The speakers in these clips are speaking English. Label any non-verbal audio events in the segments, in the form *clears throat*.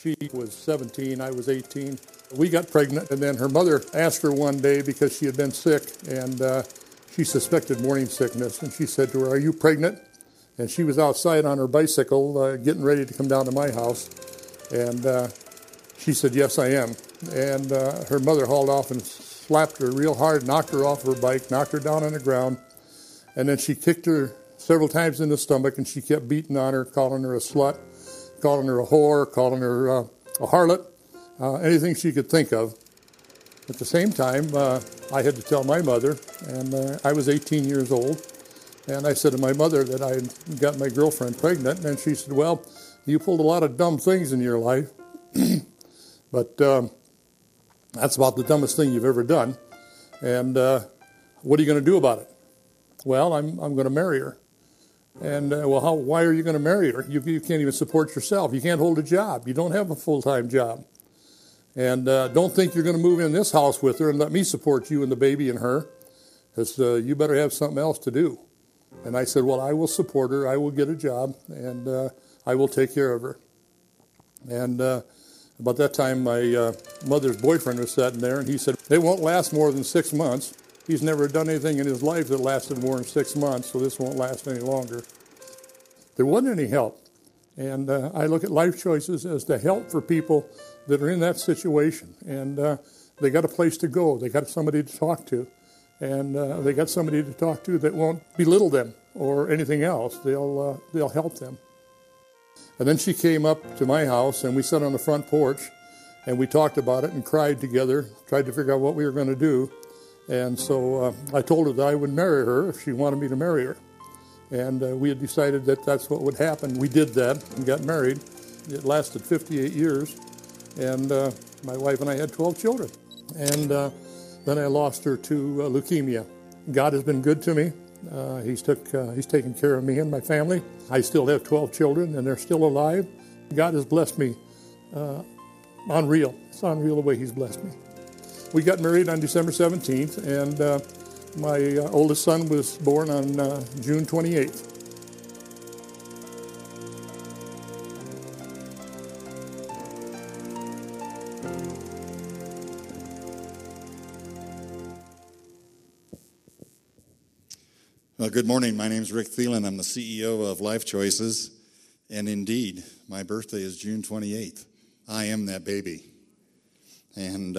She was 17, I was 18. We got pregnant, and then her mother asked her one day because she had been sick and uh, she suspected morning sickness. And she said to her, Are you pregnant? And she was outside on her bicycle uh, getting ready to come down to my house. And uh, she said, Yes, I am. And uh, her mother hauled off and slapped her real hard, knocked her off her bike, knocked her down on the ground. And then she kicked her several times in the stomach and she kept beating on her, calling her a slut calling her a whore, calling her uh, a harlot, uh, anything she could think of. At the same time, uh, I had to tell my mother, and uh, I was 18 years old, and I said to my mother that I had got my girlfriend pregnant, and she said, Well, you pulled a lot of dumb things in your life, *clears throat* but um, that's about the dumbest thing you've ever done. And uh, what are you going to do about it? Well, I'm, I'm going to marry her. And uh, well, how, why are you going to marry her? You, you, can't even support yourself. You can't hold a job. You don't have a full time job. And uh, don't think you're going to move in this house with her and let me support you and the baby and her, because uh, you better have something else to do. And I said, Well, I will support her. I will get a job and uh, I will take care of her. And uh, about that time, my uh, mother's boyfriend was sitting there and he said, It won't last more than six months. He's never done anything in his life that lasted more than six months, so this won't last any longer. There wasn't any help. And uh, I look at life choices as the help for people that are in that situation. And uh, they got a place to go, they got somebody to talk to, and uh, they got somebody to talk to that won't belittle them or anything else. They'll, uh, they'll help them. And then she came up to my house, and we sat on the front porch, and we talked about it and cried together, tried to figure out what we were going to do. And so uh, I told her that I would marry her if she wanted me to marry her. And uh, we had decided that that's what would happen. We did that and got married. It lasted 58 years. And uh, my wife and I had 12 children. And uh, then I lost her to uh, leukemia. God has been good to me. Uh, he's, took, he's taken care of me and my family. I still have 12 children, and they're still alive. God has blessed me. unreal. It's unreal the way He's blessed me. We got married on December 17th, and uh, my uh, oldest son was born on uh, June 28th. Well, good morning. My name is Rick Thielen. I'm the CEO of Life Choices. And indeed, my birthday is June 28th. I am that baby. And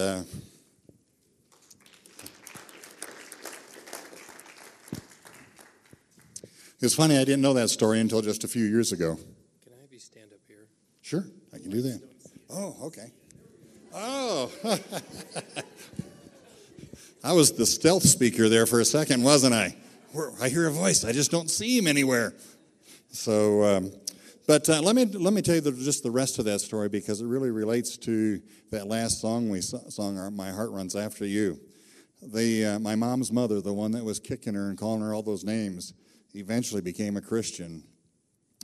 It's funny, I didn't know that story until just a few years ago. Can I have you stand up here? Sure, I can do that. Oh, okay. Oh. *laughs* I was the stealth speaker there for a second, wasn't I? I hear a voice, I just don't see him anywhere. So, um, but uh, let me let me tell you the, just the rest of that story because it really relates to that last song we sung, "My Heart Runs After You." The uh, my mom's mother, the one that was kicking her and calling her all those names, eventually became a Christian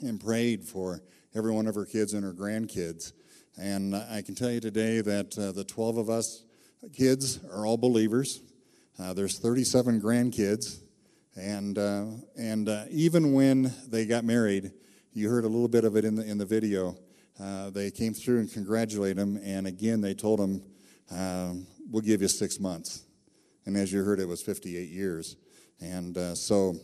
and prayed for every one of her kids and her grandkids. And I can tell you today that uh, the 12 of us kids are all believers. Uh, there's 37 grandkids. And, uh, and uh, even when they got married, you heard a little bit of it in the, in the video. Uh, they came through and congratulated him. And again, they told him, um, We'll give you six months. And as you heard, it was 58 years. And uh, so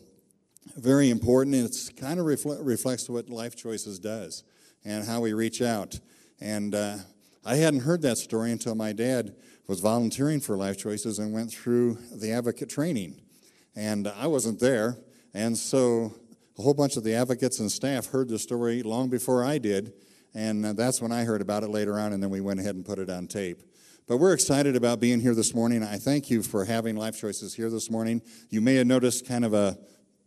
very important. And it's kind of refle- reflects what Life Choices does and how we reach out. And uh, I hadn't heard that story until my dad was volunteering for Life Choices and went through the advocate training. And I wasn't there. And so a whole bunch of the advocates and staff heard the story long before I did. And uh, that's when I heard about it later on, and then we went ahead and put it on tape. But we're excited about being here this morning. I thank you for having Life Choices here this morning. You may have noticed kind of a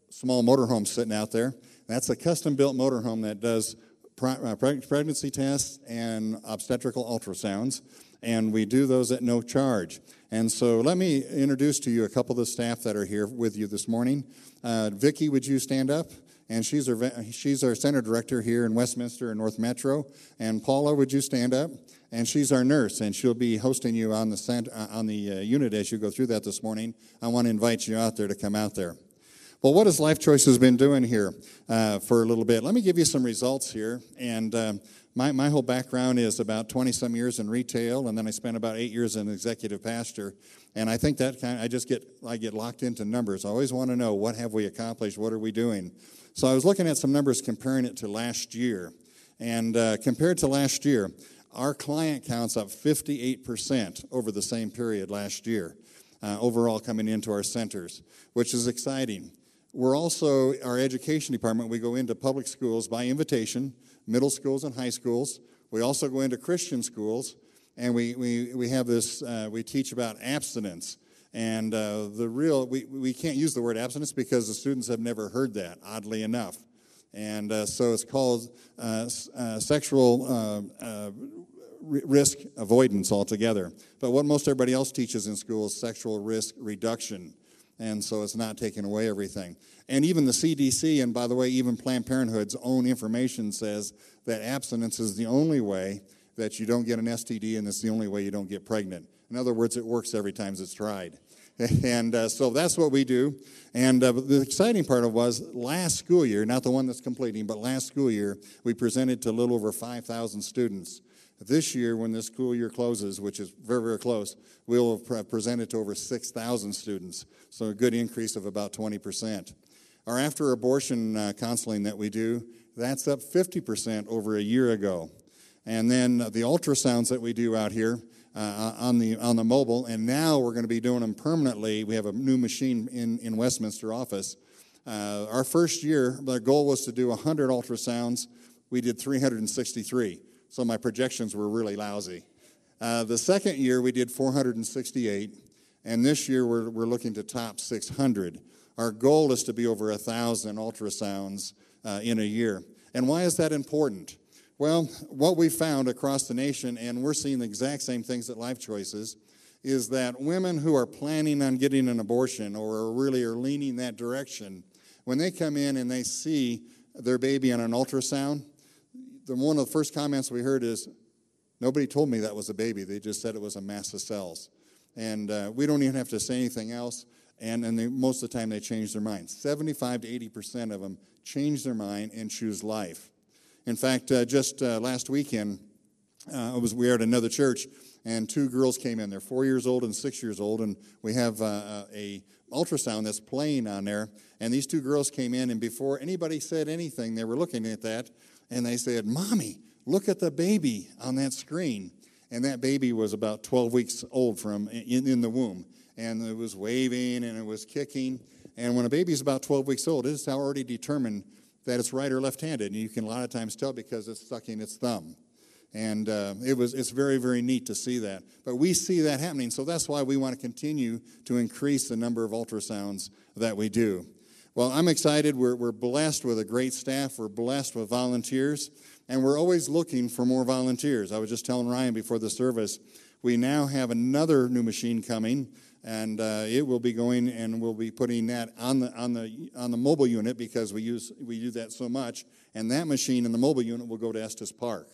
small motorhome sitting out there. That's a custom built motorhome that does uh, pregnancy tests and obstetrical ultrasounds, and we do those at no charge. And so let me introduce to you a couple of the staff that are here with you this morning. Uh, Vicki, would you stand up? And she's our, she's our center director here in Westminster and North Metro. And Paula, would you stand up? And she's our nurse, and she'll be hosting you on the, center, uh, on the uh, unit as you go through that this morning. I want to invite you out there to come out there. Well, what has Life Choices been doing here uh, for a little bit? Let me give you some results here. And um, my, my whole background is about 20 some years in retail, and then I spent about eight years in executive pastor. And I think that kind of, I just get, I get locked into numbers. I always want to know what have we accomplished? What are we doing? So I was looking at some numbers comparing it to last year. And uh, compared to last year, our client count's up 58% over the same period last year, uh, overall coming into our centers, which is exciting. We're also, our education department, we go into public schools by invitation middle schools and high schools. We also go into Christian schools, and we, we, we have this, uh, we teach about abstinence. And uh, the real, we, we can't use the word abstinence because the students have never heard that, oddly enough. And uh, so it's called uh, uh, sexual uh, risk avoidance altogether. But what most everybody else teaches in school is sexual risk reduction. And so it's not taking away everything. And even the CDC, and by the way, even Planned Parenthood's own information says that abstinence is the only way that you don't get an STD, and it's the only way you don't get pregnant. In other words, it works every time it's tried. *laughs* And uh, so that's what we do. And uh, the exciting part of was last school year, not the one that's completing, but last school year, we presented to a little over 5,000 students. This year, when this school year closes, which is very, very close, we'll have presented to over 6,000 students. So a good increase of about 20%. Our after abortion uh, counseling that we do, that's up 50% over a year ago. And then the ultrasounds that we do out here uh, on, the, on the mobile, and now we're going to be doing them permanently. We have a new machine in, in Westminster office. Uh, our first year, the goal was to do 100 ultrasounds. We did 363, so my projections were really lousy. Uh, the second year, we did 468, and this year we're, we're looking to top 600. Our goal is to be over a thousand ultrasounds uh, in a year. And why is that important? Well, what we found across the nation, and we're seeing the exact same things at Life Choices, is that women who are planning on getting an abortion or really are leaning that direction, when they come in and they see their baby on an ultrasound, the, one of the first comments we heard is, Nobody told me that was a baby. They just said it was a mass of cells. And uh, we don't even have to say anything else and, and most of the time they change their mind. 75 to 80% of them change their mind and choose life. In fact, uh, just uh, last weekend, uh, was, we were at another church, and two girls came in. They're four years old and six years old, and we have uh, a ultrasound that's playing on there. And these two girls came in, and before anybody said anything, they were looking at that, and they said, "Mommy, look at the baby on that screen." And that baby was about 12 weeks old from in, in the womb and it was waving and it was kicking. And when a baby is about 12 weeks old, it's already determined that it's right or left handed. And you can a lot of times tell because it's sucking its thumb. And uh, it was, it's very, very neat to see that. But we see that happening, so that's why we want to continue to increase the number of ultrasounds that we do. Well, I'm excited. We're, we're blessed with a great staff, we're blessed with volunteers, and we're always looking for more volunteers. I was just telling Ryan before the service, we now have another new machine coming and uh, it will be going and we'll be putting that on the on the on the mobile unit because we use we do that so much and that machine in the mobile unit will go to estes park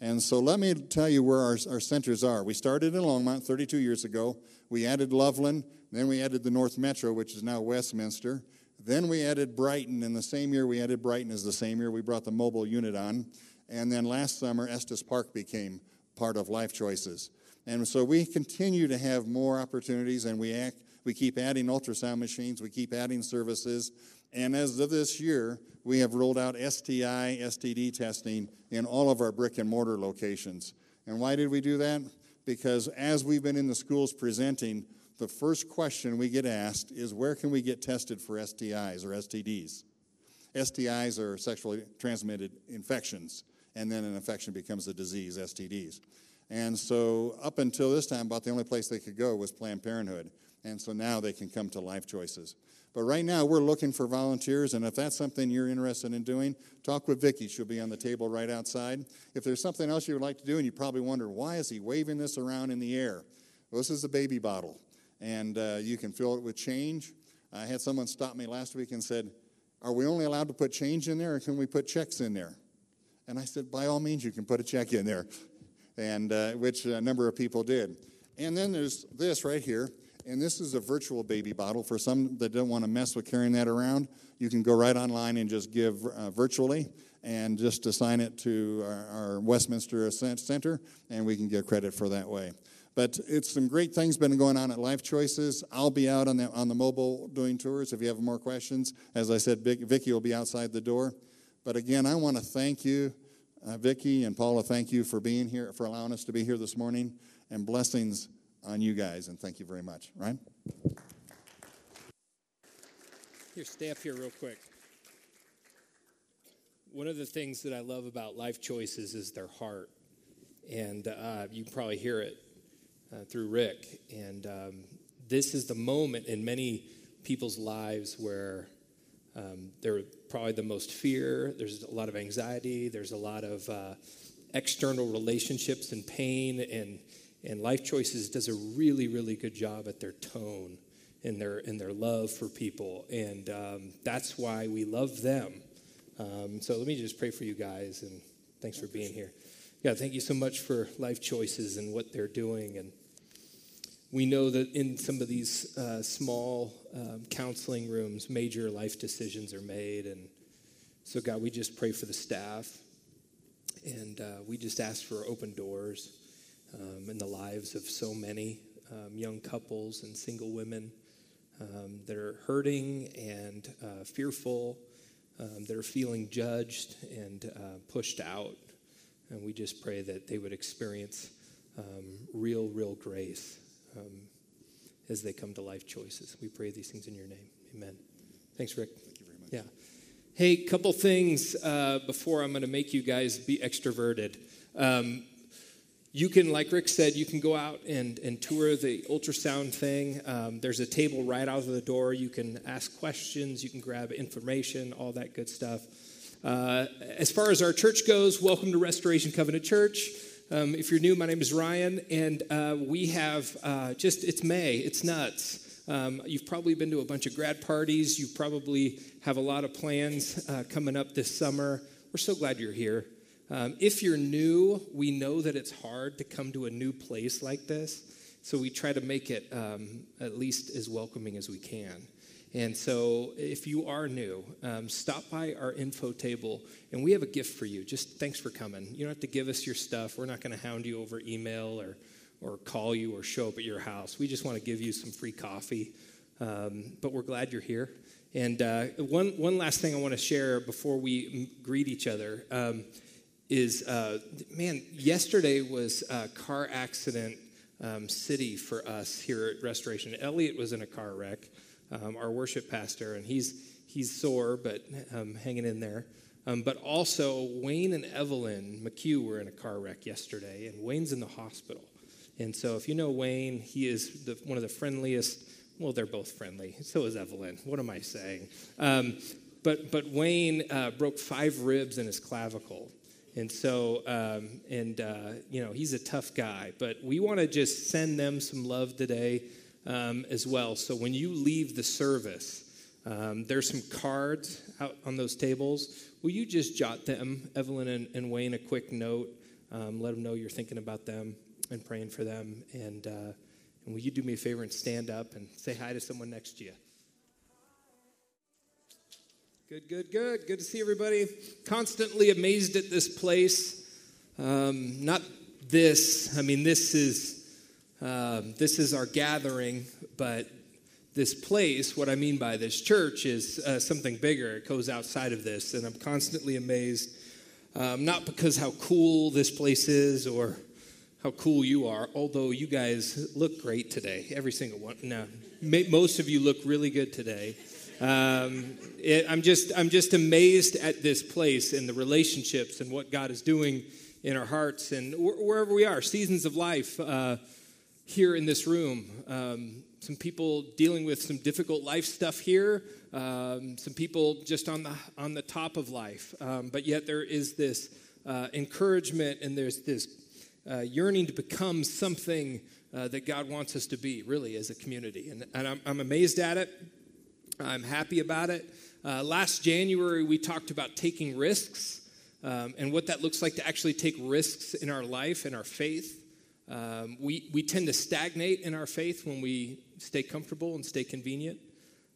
and so let me tell you where our, our centers are we started in longmont 32 years ago we added loveland then we added the north metro which is now westminster then we added brighton and the same year we added brighton is the same year we brought the mobile unit on and then last summer estes park became part of life choices and so we continue to have more opportunities and we, act, we keep adding ultrasound machines, we keep adding services. And as of this year, we have rolled out STI, STD testing in all of our brick and mortar locations. And why did we do that? Because as we've been in the schools presenting, the first question we get asked is where can we get tested for STIs or STDs? STIs are sexually transmitted infections, and then an infection becomes a disease, STDs. And so, up until this time, about the only place they could go was Planned Parenthood. And so now they can come to Life Choices. But right now, we're looking for volunteers, and if that's something you're interested in doing, talk with Vicki. She'll be on the table right outside. If there's something else you would like to do, and you probably wonder, why is he waving this around in the air? Well, this is a baby bottle, and uh, you can fill it with change. I had someone stop me last week and said, Are we only allowed to put change in there, or can we put checks in there? And I said, By all means, you can put a check in there and uh, which a number of people did. And then there's this right here, And this is a virtual baby bottle. For some that don't want to mess with carrying that around, you can go right online and just give uh, virtually and just assign it to our, our Westminster Center, and we can get credit for that way. But it's some great things been going on at Life Choices. I'll be out on the, on the mobile doing tours if you have more questions. As I said, Vicki will be outside the door. But again, I want to thank you, uh, Vicki and Paula, thank you for being here, for allowing us to be here this morning, and blessings on you guys. And thank you very much. Ryan? Stay up here real quick. One of the things that I love about Life Choices is their heart. And uh, you probably hear it uh, through Rick. And um, this is the moment in many people's lives where um, they're probably the most fear, there's a lot of anxiety, there's a lot of uh, external relationships and pain, and, and Life Choices does a really, really good job at their tone and their, and their love for people. And um, that's why we love them. Um, so let me just pray for you guys, and thanks for being here. Yeah, thank you so much for Life Choices and what they're doing. And we know that in some of these uh, small um, counseling rooms, major life decisions are made. And so, God, we just pray for the staff. And uh, we just ask for open doors um, in the lives of so many um, young couples and single women um, that are hurting and uh, fearful, um, that are feeling judged and uh, pushed out. And we just pray that they would experience um, real, real grace um, as they come to life choices. We pray these things in your name. Amen. Thanks, Rick. Thank you very much. Yeah. Hey, couple things uh, before I'm going to make you guys be extroverted. Um, you can, like Rick said, you can go out and, and tour the ultrasound thing. Um, there's a table right out of the door. You can ask questions, you can grab information, all that good stuff. Uh, as far as our church goes, welcome to Restoration Covenant Church. Um, if you're new, my name is Ryan, and uh, we have uh, just, it's May, it's nuts. Um, you've probably been to a bunch of grad parties. You probably have a lot of plans uh, coming up this summer. We're so glad you're here. Um, if you're new, we know that it's hard to come to a new place like this, so we try to make it um, at least as welcoming as we can. And so, if you are new, um, stop by our info table, and we have a gift for you. Just thanks for coming. You don't have to give us your stuff. We're not going to hound you over email or, or call you or show up at your house. We just want to give you some free coffee. Um, but we're glad you're here. And uh, one, one last thing I want to share before we m- greet each other um, is uh, man, yesterday was a car accident um, city for us here at Restoration. Elliot was in a car wreck um, our worship pastor, and he's he's sore but um, hanging in there. Um, but also, Wayne and Evelyn McHugh were in a car wreck yesterday, and Wayne's in the hospital. And so, if you know Wayne, he is the, one of the friendliest. Well, they're both friendly. So is Evelyn. What am I saying? Um, but but Wayne uh, broke five ribs in his clavicle, and so um, and uh, you know he's a tough guy. But we want to just send them some love today um, as well. So when you leave the service, um, there's some cards out on those tables. Will you just jot them, Evelyn and, and Wayne, a quick note? Um, let them know you're thinking about them and praying for them. And, uh, and will you do me a favor and stand up and say hi to someone next to you? Good, good, good. Good to see everybody. Constantly amazed at this place. Um, not this, I mean, this is um, this is our gathering, but this place, what I mean by this church, is uh, something bigger. It goes outside of this, and I'm constantly amazed, um, not because how cool this place is or how cool you are, although you guys look great today, every single one. No, most of you look really good today. Um, it, I'm just I'm just amazed at this place and the relationships and what God is doing in our hearts and wherever we are, seasons of life. Uh, here in this room. Um, some people dealing with some difficult life stuff here. Um, some people just on the on the top of life. Um, but yet there is this uh, encouragement and there's this uh, yearning to become something uh, that God wants us to be, really, as a community. And, and I'm, I'm, amazed at it. I'm happy about it. Uh, last January, we talked about taking risks um, and what that looks like to actually take risks in our life and our faith. Um, we, we tend to stagnate in our faith when we stay comfortable and stay convenient.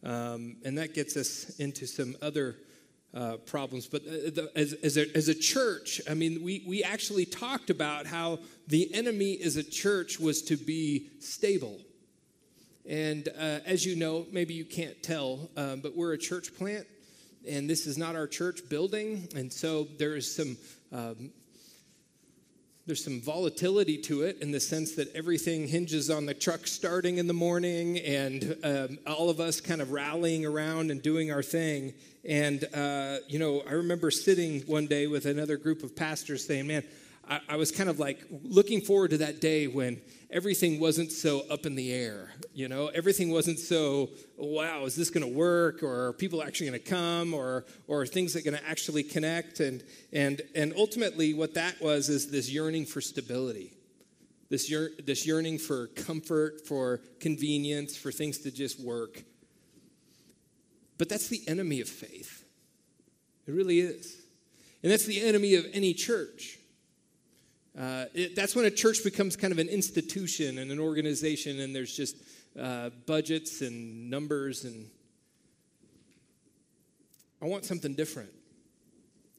Um, and that gets us into some other uh, problems. But uh, the, as, as, a, as a church, I mean, we, we actually talked about how the enemy as a church was to be stable. And uh, as you know, maybe you can't tell, um, but we're a church plant, and this is not our church building. And so there is some um, there's some volatility to it in the sense that everything hinges on the truck starting in the morning and um, all of us kind of rallying around and doing our thing. And, uh, you know, I remember sitting one day with another group of pastors saying, man, I, I was kind of like looking forward to that day when everything wasn't so up in the air. You know, everything wasn't so, wow, is this going to work? Or are people actually going to come? Or, or are things that going to actually connect? And, and, and ultimately, what that was is this yearning for stability. This, year, this yearning for comfort, for convenience, for things to just work. But that's the enemy of faith. It really is. And that's the enemy of any church. Uh, it, that's when a church becomes kind of an institution and an organization, and there's just uh, budgets and numbers. And I want something different.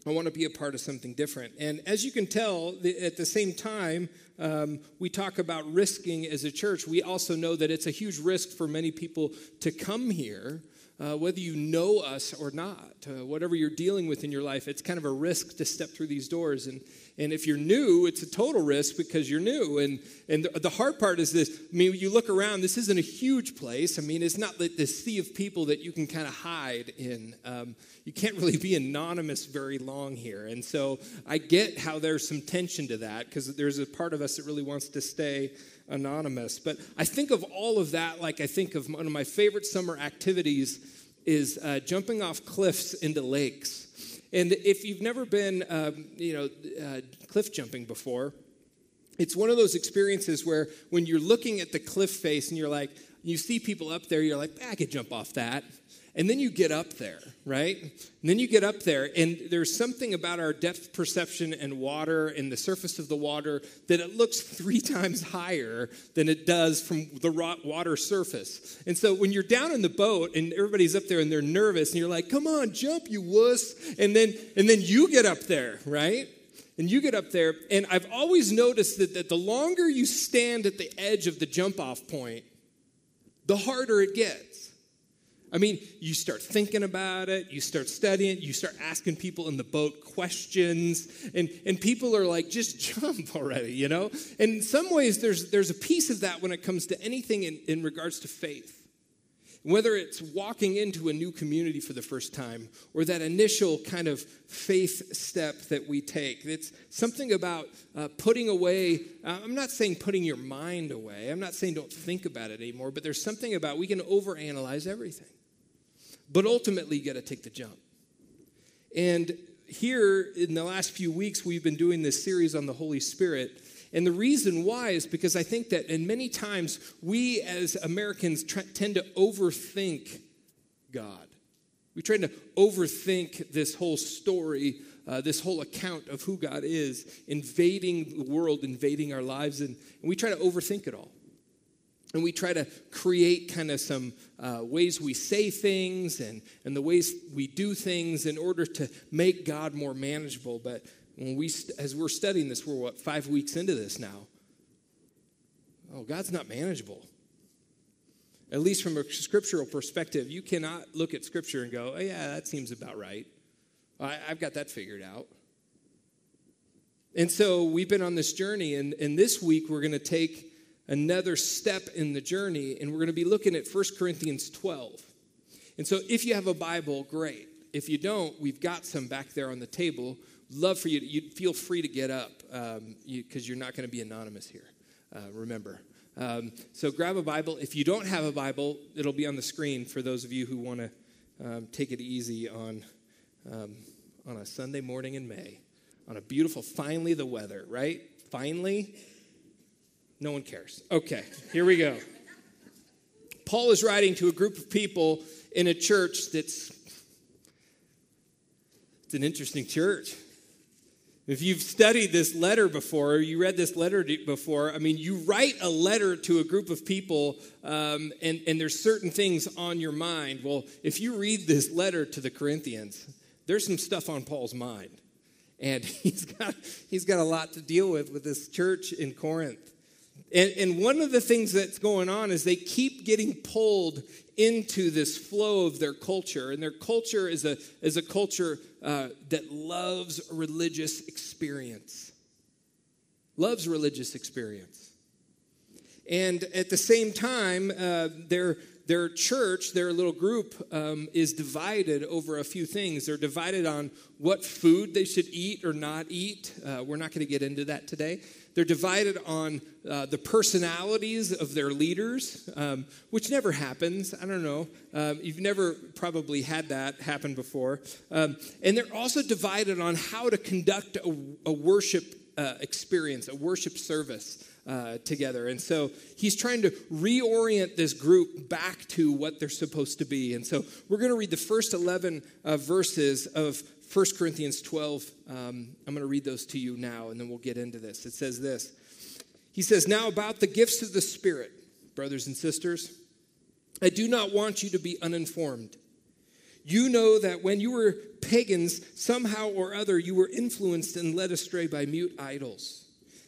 I want to be a part of something different. And as you can tell, the, at the same time, um, we talk about risking as a church. We also know that it's a huge risk for many people to come here uh, whether you know us or not, uh, whatever you're dealing with in your life, it's kind of a risk to step through these doors. And, and if you're new, it's a total risk because you're new. And, and the, the hard part is this I mean, you look around, this isn't a huge place. I mean, it's not this sea of people that you can kind of hide in. Um, you can't really be anonymous very long here. And so I get how there's some tension to that because there's a part of us that really wants to stay anonymous. But I think of all of that like I think of one of my favorite summer activities is uh, jumping off cliffs into lakes. And if you've never been, um, you know, uh, cliff jumping before, it's one of those experiences where when you're looking at the cliff face and you're like, you see people up there, you're like, ah, I could jump off that. And then you get up there, right? And then you get up there, and there's something about our depth perception and water and the surface of the water that it looks three *laughs* times higher than it does from the water surface. And so when you're down in the boat and everybody's up there and they're nervous, and you're like, come on, jump, you wuss. And then, and then you get up there, right? And you get up there, and I've always noticed that, that the longer you stand at the edge of the jump off point, the harder it gets. I mean, you start thinking about it, you start studying, you start asking people in the boat questions, and, and people are like, just *laughs* jump already, you know? And in some ways, there's, there's a piece of that when it comes to anything in, in regards to faith. Whether it's walking into a new community for the first time or that initial kind of faith step that we take, it's something about uh, putting away. Uh, I'm not saying putting your mind away, I'm not saying don't think about it anymore, but there's something about we can overanalyze everything. But ultimately, you got to take the jump. And here in the last few weeks, we've been doing this series on the Holy Spirit. And the reason why is because I think that, in many times, we as Americans tend to overthink God. We try to overthink this whole story, uh, this whole account of who God is, invading the world, invading our lives, and, and we try to overthink it all and we try to create kind of some uh, ways we say things and, and the ways we do things in order to make God more manageable. But when we, as we're studying this, we're what, five weeks into this now. Oh, God's not manageable. At least from a scriptural perspective, you cannot look at scripture and go, oh, yeah, that seems about right. I, I've got that figured out. And so we've been on this journey, and, and this week we're going to take another step in the journey, and we're going to be looking at 1 Corinthians 12. And so if you have a Bible, great. If you don't, we've got some back there on the table. Love for you to you feel free to get up because um, you, you're not going to be anonymous here. Uh, remember. Um, so grab a Bible. If you don't have a Bible, it'll be on the screen for those of you who want to um, take it easy on um, on a Sunday morning in May, on a beautiful. Finally, the weather, right? Finally, no one cares. Okay, here we go. Paul is writing to a group of people in a church that's it's an interesting church. If you've studied this letter before, or you read this letter before, I mean, you write a letter to a group of people, um, and, and there's certain things on your mind. Well, if you read this letter to the Corinthians, there's some stuff on Paul's mind. And *laughs* he's got, he's got a lot to deal with with this church in Corinth. And, and one of the things that's going on is they keep getting pulled into this flow of their culture. And their culture is a, is a culture uh, that loves religious experience. Loves religious experience. And at the same time, uh, their, their church, their little group, um, is divided over a few things. They're divided on what food they should eat or not eat. Uh, we're not going to get into that today. They're divided on uh, the personalities of their leaders, um, which never happens. I don't know. Um, you've never probably had that happen before. Um, and they're also divided on how to conduct a, a worship uh, experience, a worship service. Uh, together. And so he's trying to reorient this group back to what they're supposed to be. And so we're going to read the first 11 uh, verses of 1 Corinthians 12. Um, I'm going to read those to you now, and then we'll get into this. It says this He says, Now about the gifts of the Spirit, brothers and sisters, I do not want you to be uninformed. You know that when you were pagans, somehow or other you were influenced and led astray by mute idols.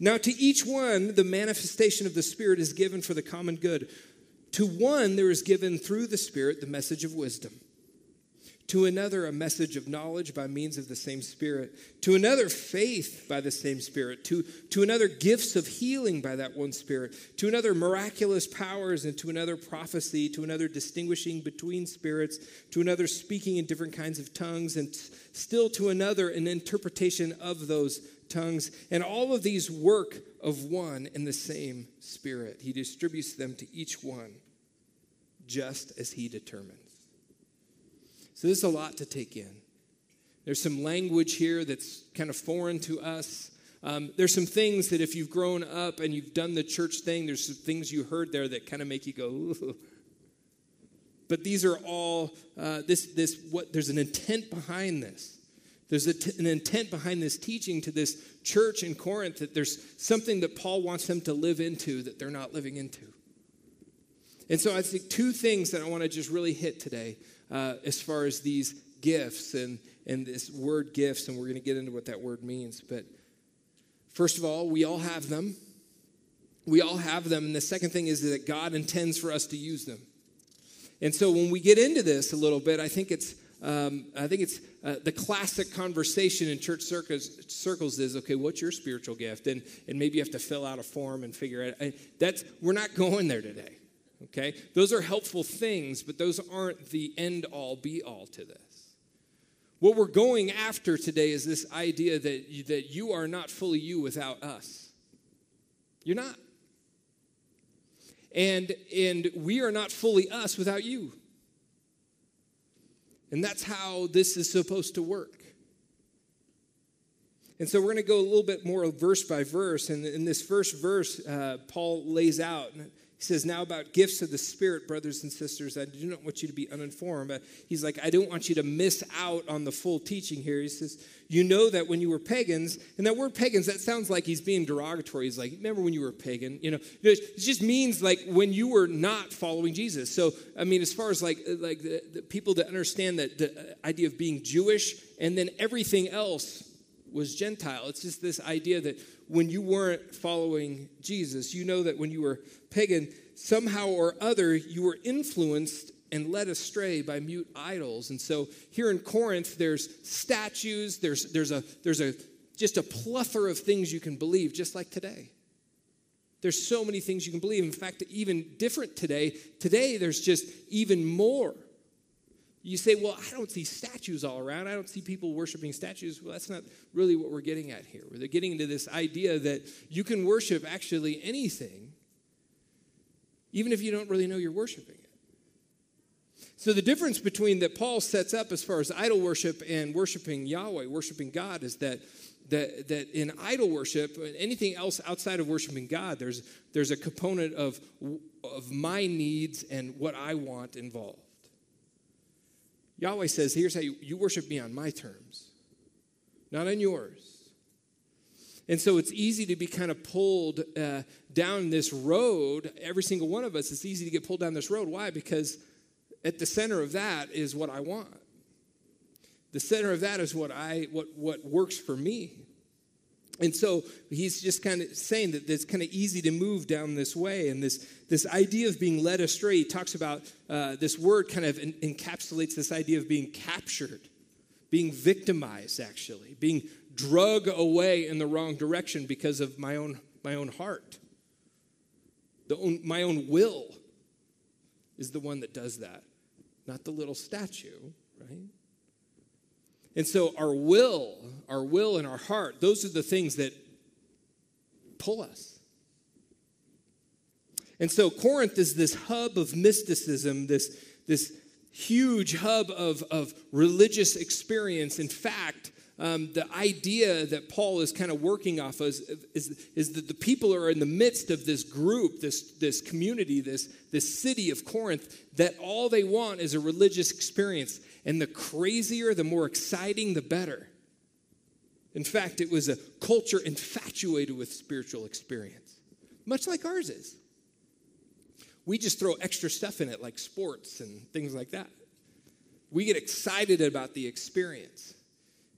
Now, to each one, the manifestation of the Spirit is given for the common good. To one, there is given through the Spirit the message of wisdom. To another, a message of knowledge by means of the same Spirit, to another, faith by the same Spirit, to, to another, gifts of healing by that one Spirit, to another, miraculous powers, and to another, prophecy, to another, distinguishing between spirits, to another, speaking in different kinds of tongues, and still to another, an interpretation of those tongues. And all of these work of one and the same Spirit. He distributes them to each one just as He determines. So there's a lot to take in. There's some language here that's kind of foreign to us. Um, there's some things that if you've grown up and you've done the church thing, there's some things you heard there that kind of make you go, Ooh. But these are all uh, this this what there's an intent behind this. There's an intent behind this teaching to this church in Corinth that there's something that Paul wants them to live into that they're not living into. And so I think two things that I want to just really hit today uh, as far as these gifts and, and this word gifts, and we're going to get into what that word means. But first of all, we all have them. We all have them. And the second thing is that God intends for us to use them. And so when we get into this a little bit, I think it's um, I think it's uh, the classic conversation in church circles, circles is okay, what's your spiritual gift? And, and maybe you have to fill out a form and figure it out. That's, we're not going there today. Okay? Those are helpful things, but those aren't the end all be all to this. What we're going after today is this idea that you, that you are not fully you without us. You're not. And, and we are not fully us without you. And that's how this is supposed to work. And so we're going to go a little bit more verse by verse. And in this first verse, uh, Paul lays out he says, Now about gifts of the Spirit, brothers and sisters, I do not want you to be uninformed. But he's like, I don't want you to miss out on the full teaching here. He says, You know that when you were pagans, and that word pagans, that sounds like he's being derogatory. He's like, Remember when you were pagan? You know, it just means like when you were not following Jesus. So, I mean, as far as like, like the, the people that understand that the uh, idea of being Jewish and then everything else was Gentile. It's just this idea that when you weren't following Jesus, you know that when you were pagan, somehow or other you were influenced and led astray by mute idols. And so here in Corinth, there's statues, there's, there's, a, there's a, just a plethora of things you can believe, just like today. There's so many things you can believe. In fact, even different today, today there's just even more You say, well, I don't see statues all around. I don't see people worshiping statues. Well, that's not really what we're getting at here. We're getting into this idea that you can worship actually anything, even if you don't really know you're worshiping it. So, the difference between that Paul sets up as far as idol worship and worshiping Yahweh, worshiping God, is that, that, that in idol worship, anything else outside of worshiping God, there's, there's a component of, of my needs and what I want involved. Yahweh says, Here's how you, you worship me on my terms, not on yours. And so it's easy to be kind of pulled uh, down this road. Every single one of us, it's easy to get pulled down this road. Why? Because at the center of that is what I want. The center of that is what I what what works for me. And so he's just kind of saying that it's kind of easy to move down this way. And this, this idea of being led astray, he talks about uh, this word kind of encapsulates this idea of being captured, being victimized, actually, being drug away in the wrong direction because of my own, my own heart. The own, my own will is the one that does that, not the little statue, right? And so our will, our will and our heart, those are the things that pull us. And so Corinth is this hub of mysticism, this, this huge hub of, of religious experience. In fact, um, the idea that Paul is kind of working off of is, is, is, that the people are in the midst of this group, this, this community, this, this city of Corinth, that all they want is a religious experience. And the crazier, the more exciting, the better. In fact, it was a culture infatuated with spiritual experience, much like ours is. We just throw extra stuff in it, like sports and things like that. We get excited about the experience.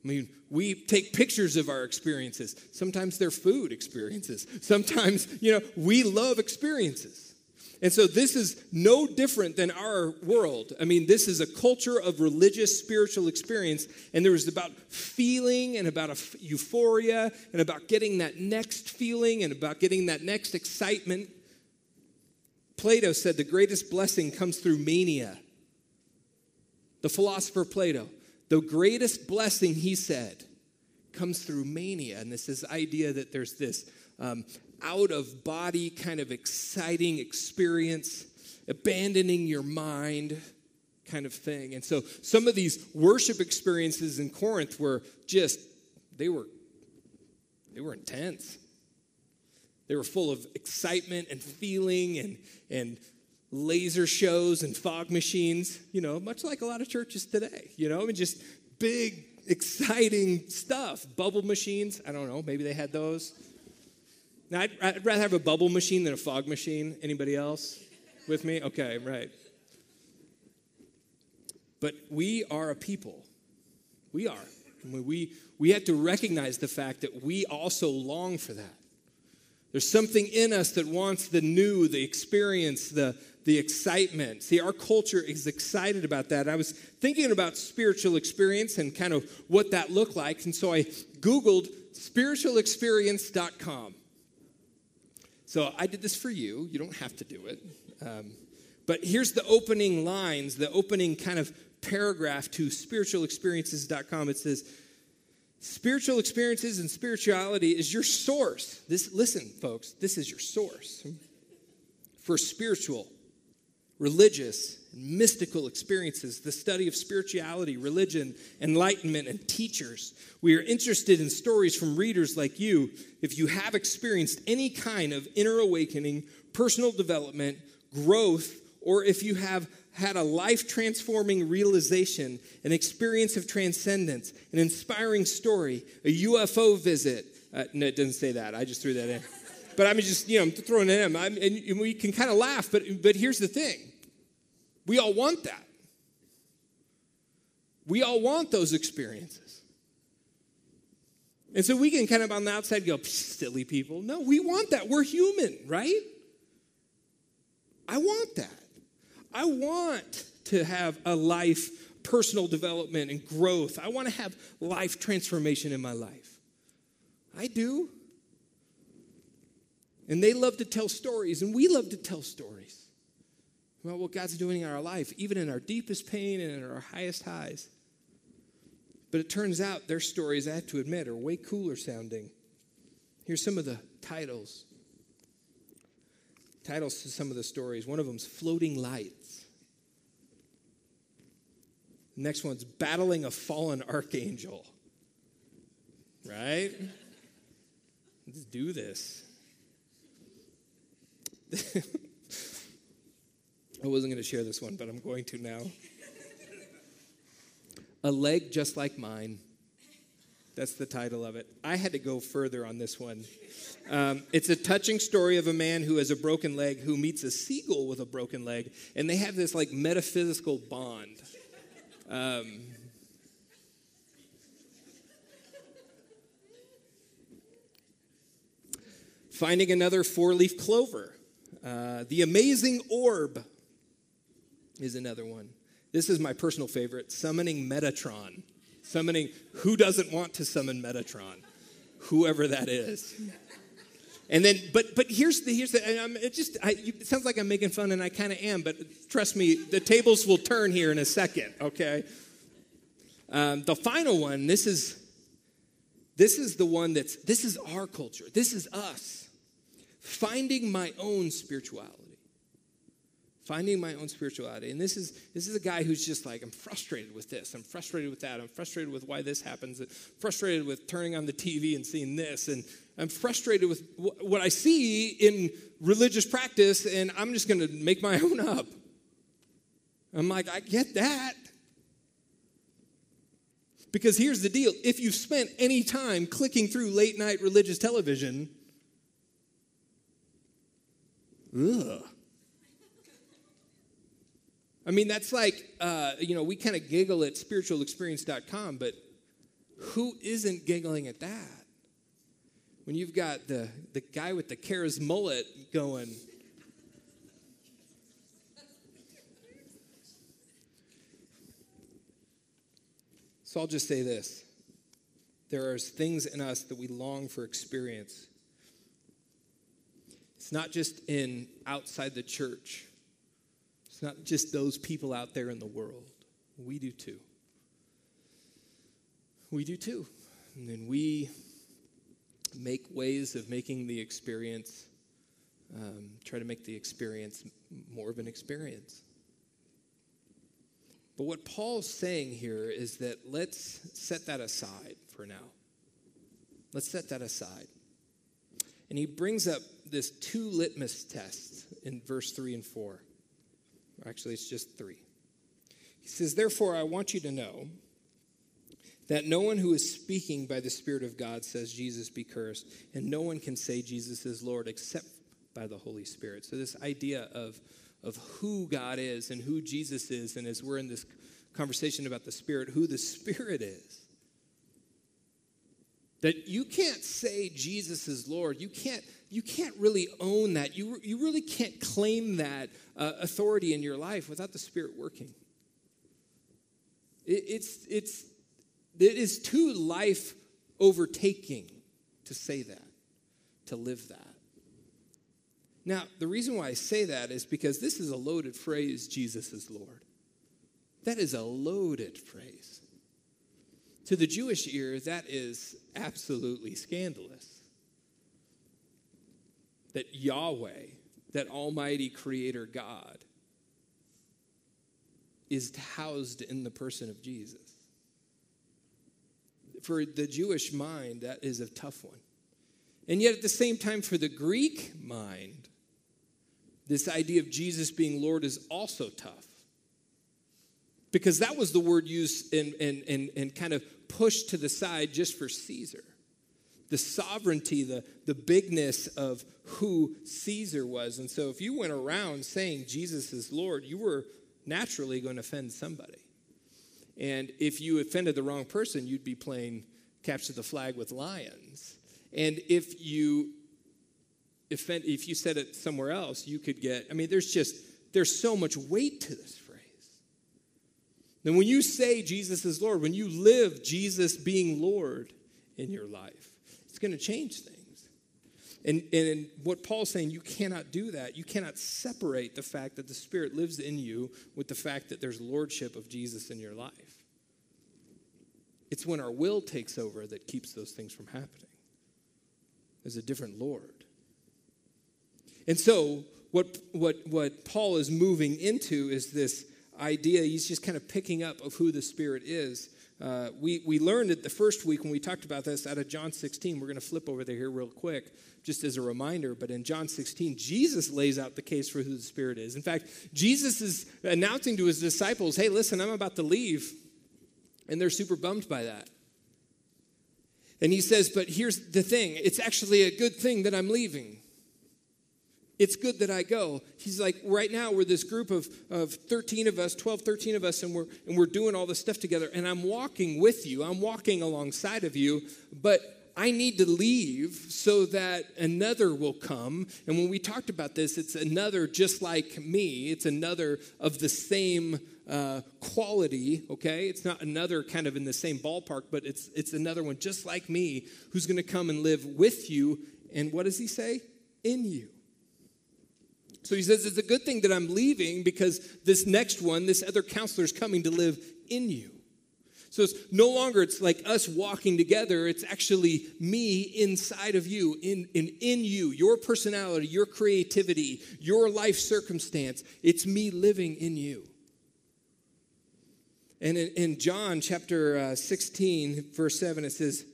I mean, we take pictures of our experiences. Sometimes they're food experiences. Sometimes, you know, we love experiences. And so this is no different than our world. I mean, this is a culture of religious spiritual experience, and there was about feeling and about euphoria and about getting that next feeling and about getting that next excitement. Plato said the greatest blessing comes through mania. The philosopher Plato. The greatest blessing, he said, comes through mania. And this is idea that there's this um, out of body kind of exciting experience, abandoning your mind kind of thing. And so some of these worship experiences in Corinth were just, they were, they were intense. They were full of excitement and feeling and, and laser shows and fog machines, you know, much like a lot of churches today, you know, and just big, exciting stuff. Bubble machines, I don't know, maybe they had those. Now, I'd, I'd rather have a bubble machine than a fog machine. Anybody else with me? Okay, right. But we are a people. We are. We, we have to recognize the fact that we also long for that. There's something in us that wants the new, the experience, the, the excitement. See, our culture is excited about that. I was thinking about spiritual experience and kind of what that looked like. And so I Googled spiritualexperience.com. So I did this for you. You don't have to do it. Um, but here's the opening lines, the opening kind of paragraph to spiritualexperiences.com. It says, Spiritual experiences and spirituality is your source. This, listen, folks, this is your source for spiritual religious, and mystical experiences, the study of spirituality, religion, enlightenment, and teachers. We are interested in stories from readers like you if you have experienced any kind of inner awakening, personal development, growth, or if you have had a life transforming realization, an experience of transcendence, an inspiring story, a UFO visit. Uh, no, it doesn't say that. I just threw that in. But I'm just, you know, I'm throwing it in. I'm, and we can kind of laugh, but, but here's the thing we all want that. We all want those experiences. And so we can kind of on the outside go, silly people. No, we want that. We're human, right? I want that. I want to have a life, personal development, and growth. I want to have life transformation in my life. I do. And they love to tell stories, and we love to tell stories. about what God's doing in our life, even in our deepest pain and in our highest highs. But it turns out their stories, I have to admit, are way cooler sounding. Here's some of the titles. Titles to some of the stories. One of them's Floating Lights. The next one's Battling a Fallen Archangel. Right? Let's do this. *laughs* I wasn't going to share this one, but I'm going to now. A leg just like mine. That's the title of it. I had to go further on this one. Um, it's a touching story of a man who has a broken leg who meets a seagull with a broken leg, and they have this like metaphysical bond. Um, finding another four leaf clover. Uh, the Amazing Orb is another one. This is my personal favorite summoning Metatron. Summoning, who doesn't want to summon Metatron? Whoever that is. And then, but but here's the here's the. I'm, it just I, it sounds like I'm making fun, and I kind of am. But trust me, the tables will turn here in a second. Okay. Um, the final one. This is this is the one that's this is our culture. This is us finding my own spirituality finding my own spirituality. And this is this is a guy who's just like, I'm frustrated with this, I'm frustrated with that, I'm frustrated with why this happens, I'm frustrated with turning on the TV and seeing this, and I'm frustrated with what I see in religious practice, and I'm just gonna make my *laughs* own up. I'm like, I get that. Because here's the deal if you've spent any time clicking through late night religious television, ugh. I mean, that's like, uh, you know, we kind of giggle at spiritualexperience.com, but who isn't giggling at that? When you've got the, the guy with the Kara's mullet going, So I'll just say this. There are things in us that we long for experience. It's not just in outside the church. It's not just those people out there in the world. We do too. We do too. And then we make ways of making the experience, um, try to make the experience more of an experience. But what Paul's saying here is that let's set that aside for now. Let's set that aside. And he brings up this two litmus tests in verse 3 and 4. Actually, it's just three. He says, Therefore, I want you to know that no one who is speaking by the Spirit of God says, Jesus be cursed, and no one can say Jesus is Lord except by the Holy Spirit. So, this idea of, of who God is and who Jesus is, and as we're in this conversation about the Spirit, who the Spirit is. That you can't say Jesus is Lord. You can't you can't really own that. You, you really can't claim that uh, authority in your life without the Spirit working. It, it's, it's, it is too life overtaking to say that, to live that. Now, the reason why I say that is because this is a loaded phrase, Jesus is Lord. That is a loaded phrase. To the Jewish ear, that is absolutely scandalous that Yahweh, that Almighty Creator God, is housed in the person of Jesus. For the Jewish mind, that is a tough one. And yet, at the same time, for the Greek mind, this idea of Jesus being Lord is also tough. Because that was the word used and, and, and, and kind of pushed to the side just for Caesar the sovereignty, the, the bigness of who Caesar was. And so if you went around saying Jesus is Lord, you were naturally going to offend somebody. And if you offended the wrong person, you'd be playing capture the flag with lions. And if you offend, if you said it somewhere else, you could get, I mean, there's just, there's so much weight to this phrase. Then when you say Jesus is Lord, when you live Jesus being Lord in your life, it's going to change things. And, and what Paul's saying, you cannot do that. You cannot separate the fact that the Spirit lives in you with the fact that there's lordship of Jesus in your life. It's when our will takes over that keeps those things from happening. There's a different Lord. And so, what, what, what Paul is moving into is this idea. He's just kind of picking up of who the Spirit is. Uh, we, we learned it the first week when we talked about this out of John 16. We're going to flip over there here real quick, just as a reminder. But in John 16, Jesus lays out the case for who the Spirit is. In fact, Jesus is announcing to his disciples, hey, listen, I'm about to leave. And they're super bummed by that. And he says, but here's the thing it's actually a good thing that I'm leaving it's good that I go. He's like, right now we're this group of, of 13 of us, 12, 13 of us, and we're, and we're doing all this stuff together. And I'm walking with you, I'm walking alongside of you, but I need to leave so that another will come. And when we talked about this, it's another just like me, it's another of the same uh, quality, okay? It's not another kind of in the same ballpark, but it's, it's another one just like me who's to come and live with you. And what does he say? In you. So he says, It's a good thing that I'm leaving because this next one, this other counselor, is coming to live in you. So it's no longer it's like us walking together, it's actually me inside of you, in, in, in you, your personality, your creativity, your life circumstance. It's me living in you. And in, in John chapter uh, 16, verse 7, it says,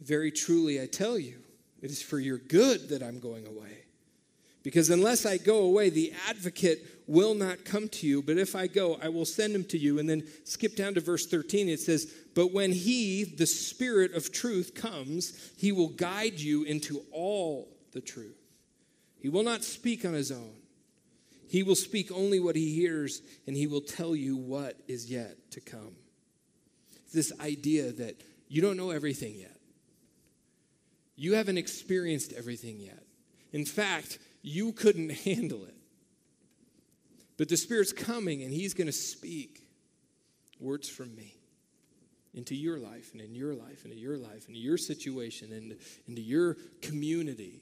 Very truly I tell you, it is for your good that I'm going away. Because unless I go away, the advocate will not come to you. But if I go, I will send him to you. And then skip down to verse 13. It says, But when he, the Spirit of truth, comes, he will guide you into all the truth. He will not speak on his own. He will speak only what he hears, and he will tell you what is yet to come. This idea that you don't know everything yet, you haven't experienced everything yet. In fact, you couldn't handle it. But the Spirit's coming and He's going to speak words from me into your life and in your life and in your life and your situation and into your community.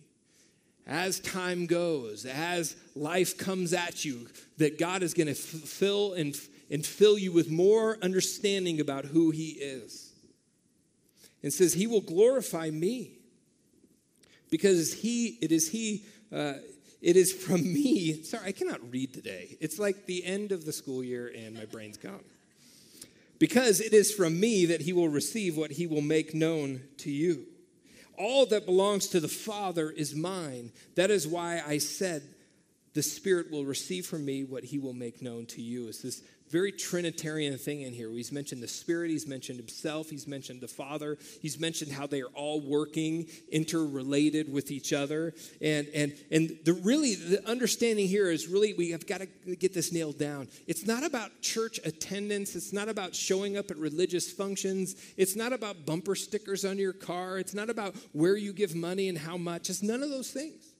As time goes, as life comes at you, that God is going to fill and, and fill you with more understanding about who He is. And says, He will glorify me because He, it is He uh, it is from me. Sorry, I cannot read today. It's like the end of the school year and my brain's gone. Because it is from me that he will receive what he will make known to you. All that belongs to the Father is mine. That is why I said, The Spirit will receive from me what he will make known to you. It's this very Trinitarian thing in here. He's mentioned the Spirit, he's mentioned himself, he's mentioned the Father, he's mentioned how they are all working, interrelated with each other. And and and the really the understanding here is really we have got to get this nailed down. It's not about church attendance, it's not about showing up at religious functions, it's not about bumper stickers on your car, it's not about where you give money and how much. It's none of those things.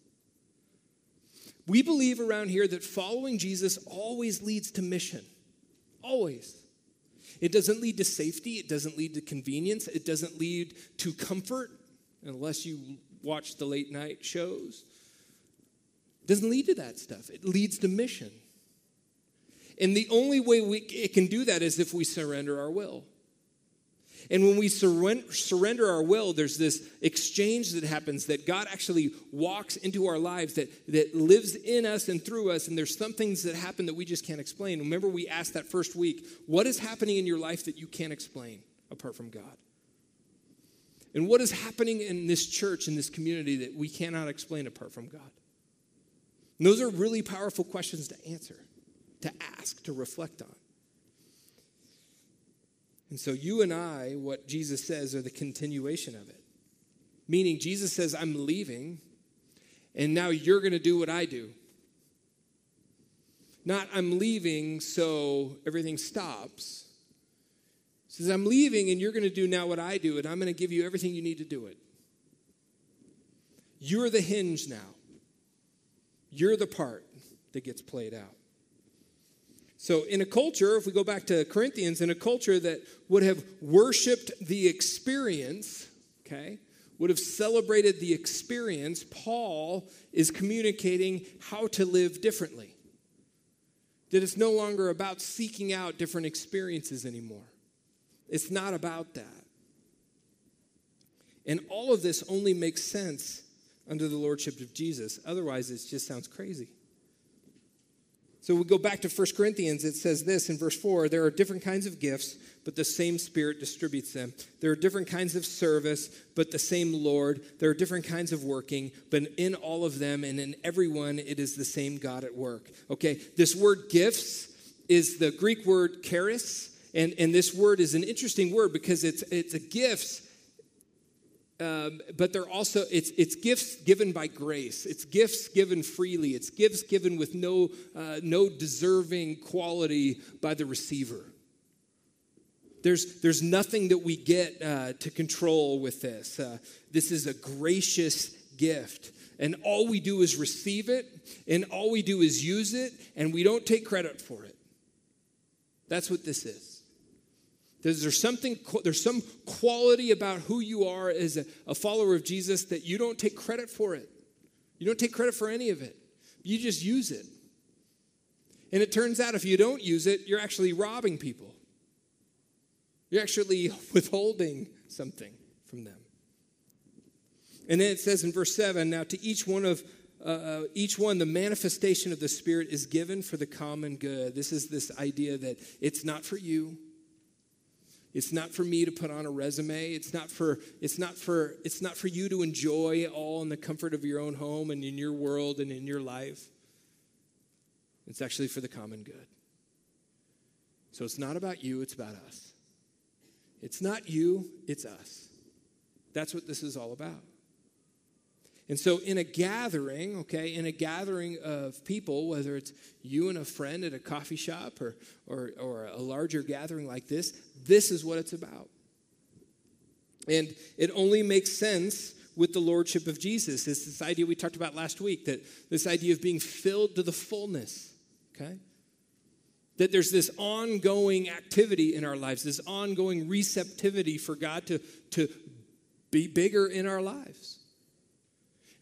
We believe around here that following Jesus always leads to mission. Always. It doesn't lead to safety, it doesn't lead to convenience, it doesn't lead to comfort, unless you watch the late night shows. It doesn't lead to that stuff. It leads to mission. And the only way we, it can do that is if we surrender our will. And when we surrender our will, there's this exchange that happens that God actually walks into our lives, that, that lives in us and through us. And there's some things that happen that we just can't explain. Remember, we asked that first week what is happening in your life that you can't explain apart from God? And what is happening in this church, in this community, that we cannot explain apart from God? And those are really powerful questions to answer, to ask, to reflect on. And so you and I, what Jesus says, are the continuation of it. Meaning, Jesus says, I'm leaving, and now you're going to do what I do. Not, I'm leaving, so everything stops. He says, I'm leaving, and you're going to do now what I do, and I'm going to give you everything you need to do it. You're the hinge now. You're the part that gets played out. So, in a culture, if we go back to Corinthians, in a culture that would have worshiped the experience, okay, would have celebrated the experience, Paul is communicating how to live differently. That it's no longer about seeking out different experiences anymore. It's not about that. And all of this only makes sense under the lordship of Jesus. Otherwise, it just sounds crazy. So we go back to 1 Corinthians, it says this in verse 4 there are different kinds of gifts, but the same Spirit distributes them. There are different kinds of service, but the same Lord. There are different kinds of working, but in all of them and in everyone, it is the same God at work. Okay, this word gifts is the Greek word charis. And, and this word is an interesting word because it's, it's a gift um, but they're also it's it's gifts given by grace. It's gifts given freely. It's gifts given with no uh, no deserving quality by the receiver. There's there's nothing that we get uh, to control with this. Uh, this is a gracious gift. And all we do is receive it and all we do is use it and we don't take credit for it. That's what this is there's, something, there's some quality about who you are as a, a follower of Jesus that you don't take credit for it. You don't take credit for any of it. You just use it. And it turns out if you don't use it, you're actually robbing people. You're actually *laughs* withholding something from them. And then it says in verse 7 now to each one of uh, uh, each one, the manifestation of the Spirit is given for the common good. This is this idea that it's not for you, it's not for me to put on a resume. It's not for it's not for it's not for you to enjoy all in the comfort of your own home and in your world and in your life. It's actually for the common good. So it's not about you, it's about us. It's not you, it's us. That's what this is all about. And so, in a gathering, okay, in a gathering of people, whether it's you and a friend at a coffee shop or, or, or a larger gathering like this, this is what it's about. And it only makes sense with the lordship of Jesus. It's this idea we talked about last week that this idea of being filled to the fullness, okay? That there's this ongoing activity in our lives, this ongoing receptivity for God to, to be bigger in our lives.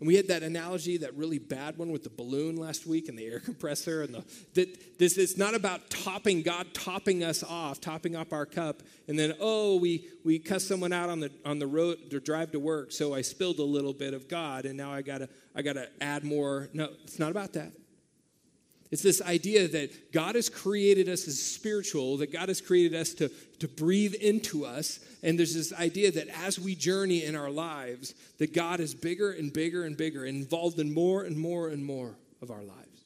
And we had that analogy, that really bad one with the balloon last week and the air *laughs* compressor. And the, that this it's not about topping God, topping us off, topping up our cup, and then, oh, we, we cuss someone out on the, on the road to drive to work, so I spilled a little bit of God, and now I gotta, I gotta add more. No, it's not about that. It's this idea that God has created us as spiritual, that God has created us to, to breathe into us. And there's this idea that as we journey in our lives, that God is bigger and bigger and bigger, involved in more and more and more of our lives.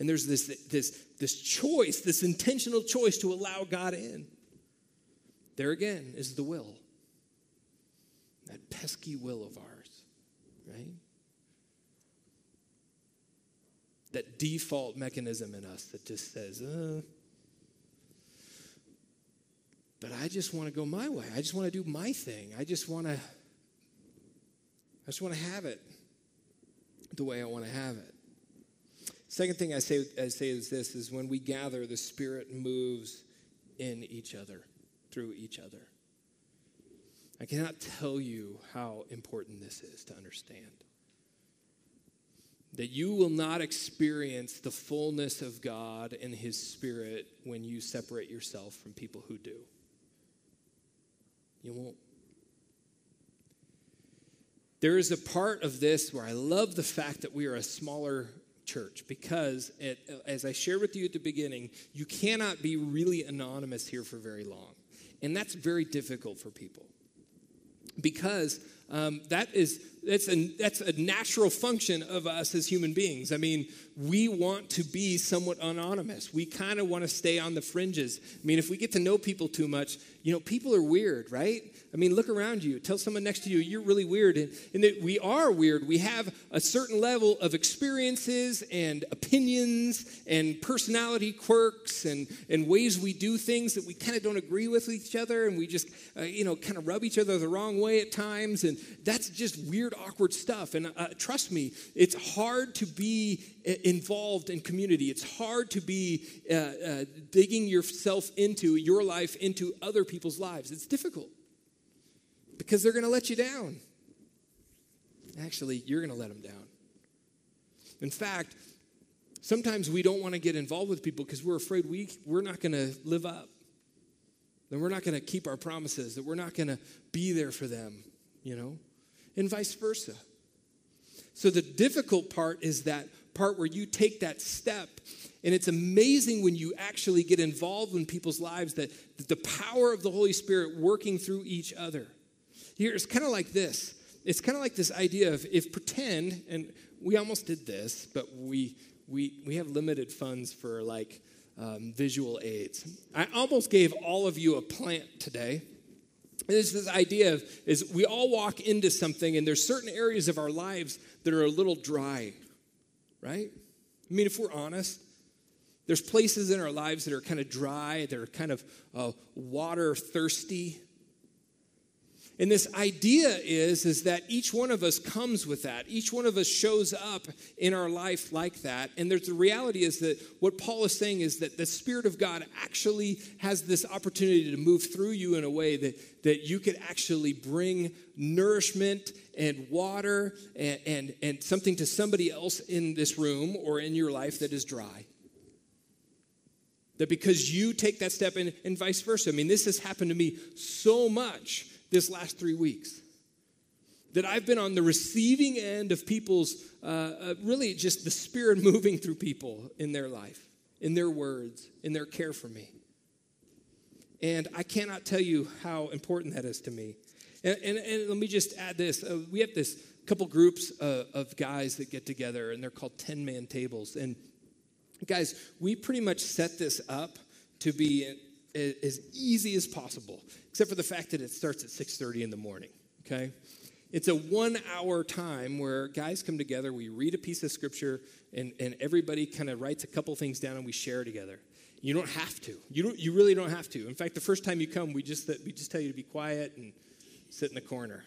And there's this, this, this choice, this intentional choice to allow God in. There again is the will. That pesky will of ours, right? That default mechanism in us that just says, uh, but I just want to go my way. I just want to do my thing. I just want to I just want to have it the way I want to have it. Second thing I say, I say is this is when we gather, the Spirit moves in each other, through each other. I cannot tell you how important this is to understand that you will not experience the fullness of God and His Spirit when you separate yourself from people who do. You won't. There is a part of this where I love the fact that we are a smaller church because, it, as I shared with you at the beginning, you cannot be really anonymous here for very long. And that's very difficult for people because um, that is that's a, that's a natural function of us as human beings. I mean, we want to be somewhat anonymous. We kind of want to stay on the fringes. I mean, if we get to know people too much, you know, people are weird, right? I mean, look around you. Tell someone next to you, you're really weird. And, and that we are weird. We have a certain level of experiences and opinions and personality quirks and, and ways we do things that we kind of don't agree with each other. And we just, uh, you know, kind of rub each other the wrong way at times. And that's just weird, awkward stuff. And uh, trust me, it's hard to be uh, involved in community. It's hard to be uh, uh, digging yourself into your life, into other people's lives. It's difficult because they're going to let you down. actually, you're going to let them down. In fact, sometimes we don't want to get involved with people because we're afraid we, we're not going to live up. That we're not going to keep our promises, that we're not going to be there for them, you know, and vice versa. So the difficult part is that part where you take that step. And it's amazing when you actually get involved in people's lives that, that the power of the Holy Spirit working through each other. Here, it's kind of like this. It's kind of like this idea of if pretend, and we almost did this, but we we we have limited funds for like um, visual aids. I almost gave all of you a plant today. It's this idea of is we all walk into something, and there's certain areas of our lives that are a little dry, right? I mean, if we're honest, there's places in our lives that are kind of dry, that are kind of uh, water thirsty. And this idea is, is that each one of us comes with that. Each one of us shows up in our life like that. And there's the reality is that what Paul is saying is that the Spirit of God actually has this opportunity to move through you in a way that, that you could actually bring nourishment and water and, and, and something to somebody else in this room or in your life that is dry. That because you take that step and, and vice versa. I mean, this has happened to me so much this last three weeks. That I've been on the receiving end of people's, uh, uh, really just the Spirit *laughs* moving through people in their life, in their words, in their care for me. And I cannot tell you how important that is to me. And, and, and let me just add this uh, we have this couple groups uh, of guys that get together, and they're called 10 man tables. And guys, we pretty much set this up to be as easy as possible, except for the fact that it starts at 6:30 in the morning. Okay, it's a one-hour time where guys come together. We read a piece of scripture, and, and everybody kind of writes a couple things down, and we share together. You don't have to. You don't. You really don't have to. In fact, the first time you come, we just we just tell you to be quiet and sit in the corner.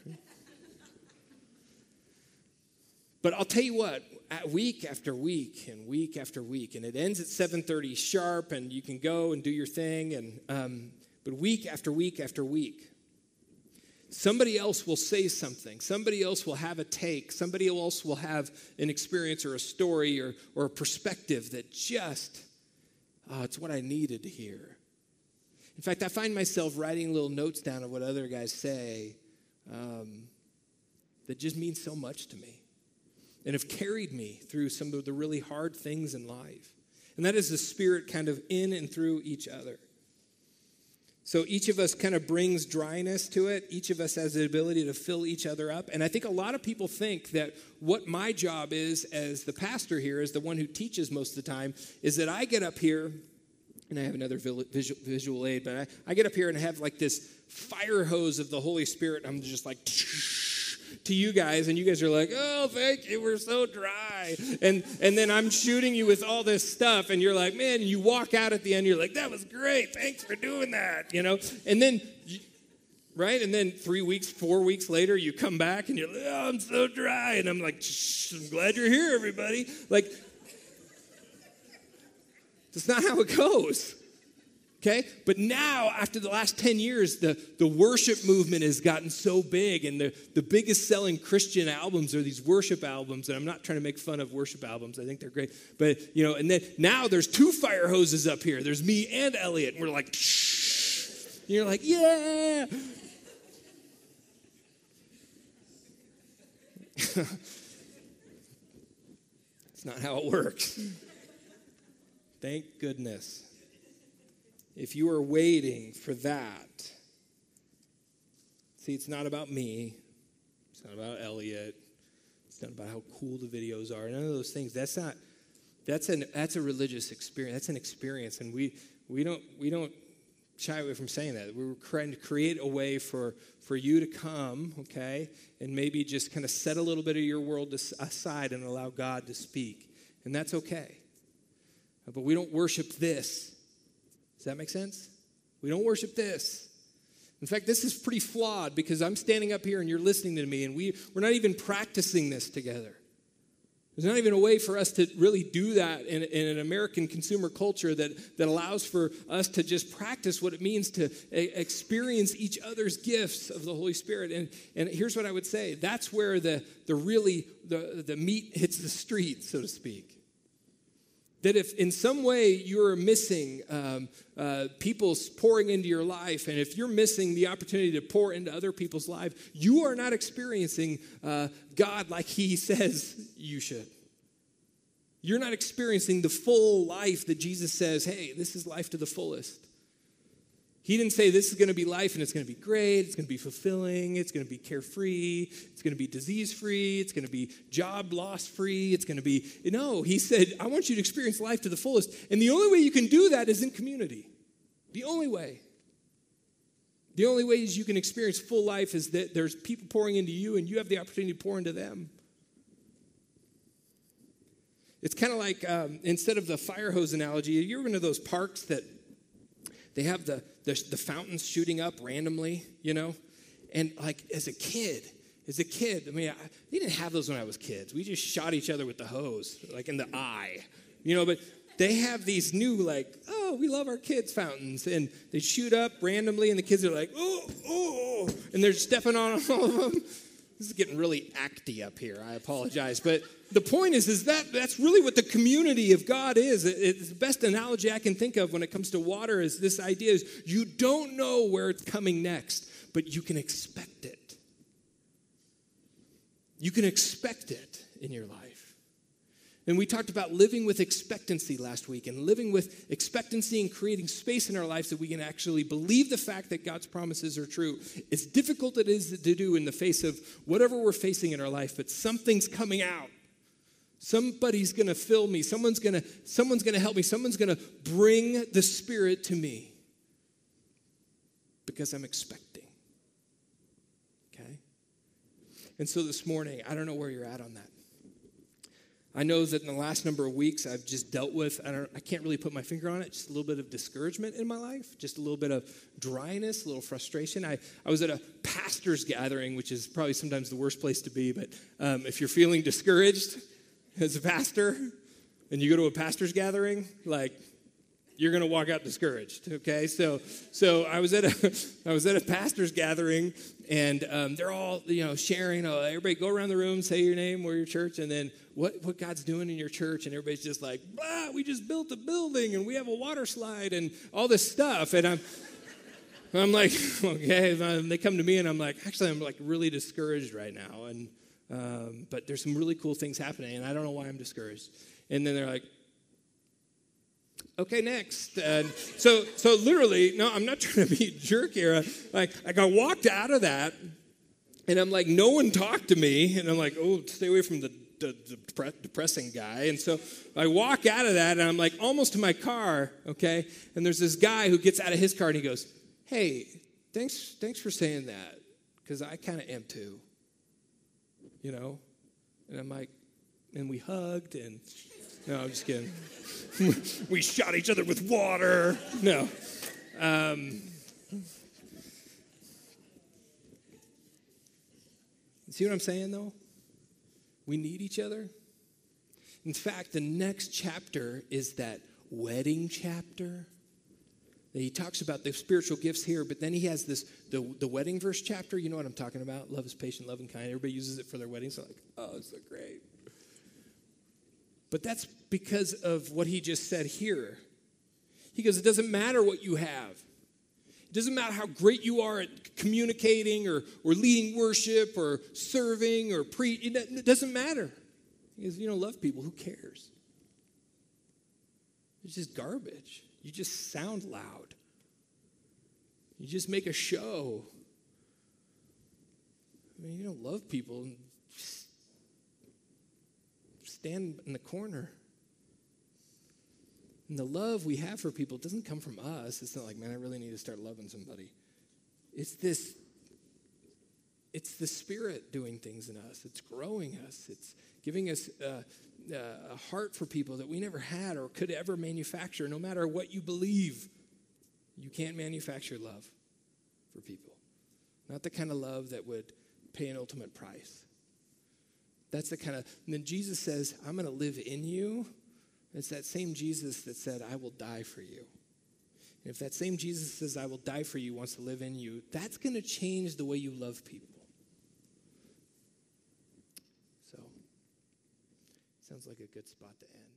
But I'll tell you what, week after week and week after week, and it ends at 7:30 sharp, and you can go and do your thing. And um, but week after week after week, somebody else will say something. Somebody else will have a take. Somebody else will have an experience or a story or or a perspective that just, oh, it's what I needed to hear. In fact, I find myself writing little notes down of what other guys say um, that just means so much to me and have carried me through some of the really hard things in life. And that is the Spirit kind of in and through each other. So each of us kind of brings dryness to it. Each of us has the ability to fill each other up. And I think a lot of people think that what my job is as the pastor here, as the one who teaches most of the time, is that I get up here, and I have another visual, visual aid, but I, I get up here and I have like this fire hose of the Holy Spirit. I'm just like, *laughs* to you guys, and you guys are like, "Oh, thank you, we're so dry," and and then I'm shooting you with all this stuff, and you're like, "Man," you walk out at the end, you're like, "That was great, thanks for doing that," you know, and then. right? And then three weeks, four weeks later, you come back and you're like, oh, I'm so dry. And I'm like, I'm glad you're here, everybody. Like, that's not how it goes. Okay? But now, after the last 10 years, the, the worship movement has gotten so big, and the, the biggest selling Christian albums are these worship albums. And I'm not trying to make fun of worship albums, I think they're great. But, you know, and then now there's two fire hoses up here. There's me and Elliot, and we're like, shh. And you're like, yeah. *laughs* it's not how it works. Thank goodness if you are waiting for that, see, it's not about me, it's not about Elliot, it's not about how cool the videos are, none of those things. That's not, that's, an, that's a religious experience, that's an experience, and we, we, don't, we don't shy away from saying that. We're trying to create a way for, for you to come, okay, and maybe just kind of set a little bit of your world aside and allow God to speak. And that's okay. But we don't worship this that make sense? We don't worship this. In fact, this is pretty flawed because I'm standing up here and you're listening to me, and we, we're not even practicing this together. There's not even a way for us to really do that in, in, an American consumer culture that, that allows for us to just practice what it means to experience each other's gifts of the Holy Spirit. And, and here's what I would say that's where the, the really the, the meat hits the street, so to speak. That if in some way you're missing um, uh, people pouring into your life, and if you're missing the opportunity to pour into other people's lives, you are not experiencing uh, God like He *laughs* says you should. You're not experiencing the full life that Jesus says, hey, this is life to the fullest. He didn't say this is going to be life and it's going to be great, it's going to be fulfilling, it's going to be carefree, it's going to be disease free, it's going to be job loss free, it's going to be. No, he said, I want you to experience life to the fullest. And the only way you can do that is in community. The only way. The only ways you can experience full life is that there's people pouring into you and you have the opportunity to pour into them. It's kind of like um, instead of the fire hose analogy, you ever been to those parks that they have the, the, the fountains shooting up randomly, you know? And like as a kid, as a kid, I mean, I, they didn't have those when I was kids. We just shot each other with the hose, like in the eye, you know. But they have these new, like, oh, we love our kids' fountains, and they shoot up randomly, and the kids are like, oh, oh, and they're stepping on *laughs* all of them. This is getting really acty up here. I apologize, but the point is, is that that's really what the community of God is. It's the best analogy I can think of when it comes to water is this idea is you don't know where it's coming next, but you can expect it. You can expect it in your life. And we talked about living with expectancy last week and living with expectancy and creating space in our lives that we can actually believe the fact that God's promises are true. It's difficult it is to do in the face of whatever we're facing in our life, but something's coming out. Somebody's going to fill me. Someone's going to someone's going to help me. Someone's going to bring the spirit to me because I'm expecting. Okay? And so this morning, I don't know where you're at on that. I know that in the last number of weeks I've just dealt with I don't I can't really put my finger on it, just a little bit of discouragement in my life, just a little bit of dryness, a little frustration. I, I was at a pastor's gathering, which is probably sometimes the worst place to be, but um, if you're feeling discouraged, as a pastor and you go to a pastor's gathering, like you're going to walk out discouraged. Okay, so so I was at a *laughs* I was at a pastor's gathering, and um, they're all you know sharing. Oh, everybody go around the room, say your name, where your church, and then what what God's doing in your church, and everybody's just like, bah, we just built a building, and we have a water slide, and all this stuff, and I'm. *laughs* I'm like, *laughs* okay. They come to me, and I'm like, actually, I'm like really discouraged right now, and um, but there's some really cool things happening, and I don't know why I'm discouraged. And then they're like, okay, next. And so, so literally, no, I'm not *laughs* trying to be jerk here. Like, like I walked out of that, and I'm like, no one talked to me, and I'm like, oh, stay away from the, the, the depressing guy. And so I walk out of that, and I'm like almost to my car, okay. And there's this guy who gets out of his car, and he goes, hey, thanks, thanks for saying that, because I kind of am too you know? And I'm like, and we hugged and, no, I'm just kidding. *laughs* we shot each other with water. No. Um, see what I'm saying though? We need each other. In fact, the next chapter is that wedding chapter he talks about the spiritual gifts here, but then he has this the, the wedding verse chapter. You know what I'm talking about? Love is patient, love and kind. Everybody uses it for their weddings. So like, oh, it's so great. But that's because of what he just said here. He goes, it doesn't matter what you have. It doesn't matter how great you are at communicating or, or leading worship or serving or preaching. It doesn't matter. He goes, you don't love people. Who cares? It's just garbage. You just sound loud. You just make a show. I mean, you don't love people stand in the corner. And the love we have for people doesn't come from us. It's not like, man, I really need to start loving somebody. It's this, it's the Spirit doing things in us. It's growing us. It's giving us uh, uh, a heart for people that we never had or could ever manufacture, no matter what you believe. You can't manufacture love for people. Not the kind of love that would pay an ultimate price. That's the kind of, and then Jesus says, I'm going to live in you. It's that same Jesus that said, I will die for you. And if that same Jesus says, I will die for you, wants to live in you, that's going to change the way you love people. So, sounds like a good spot to end.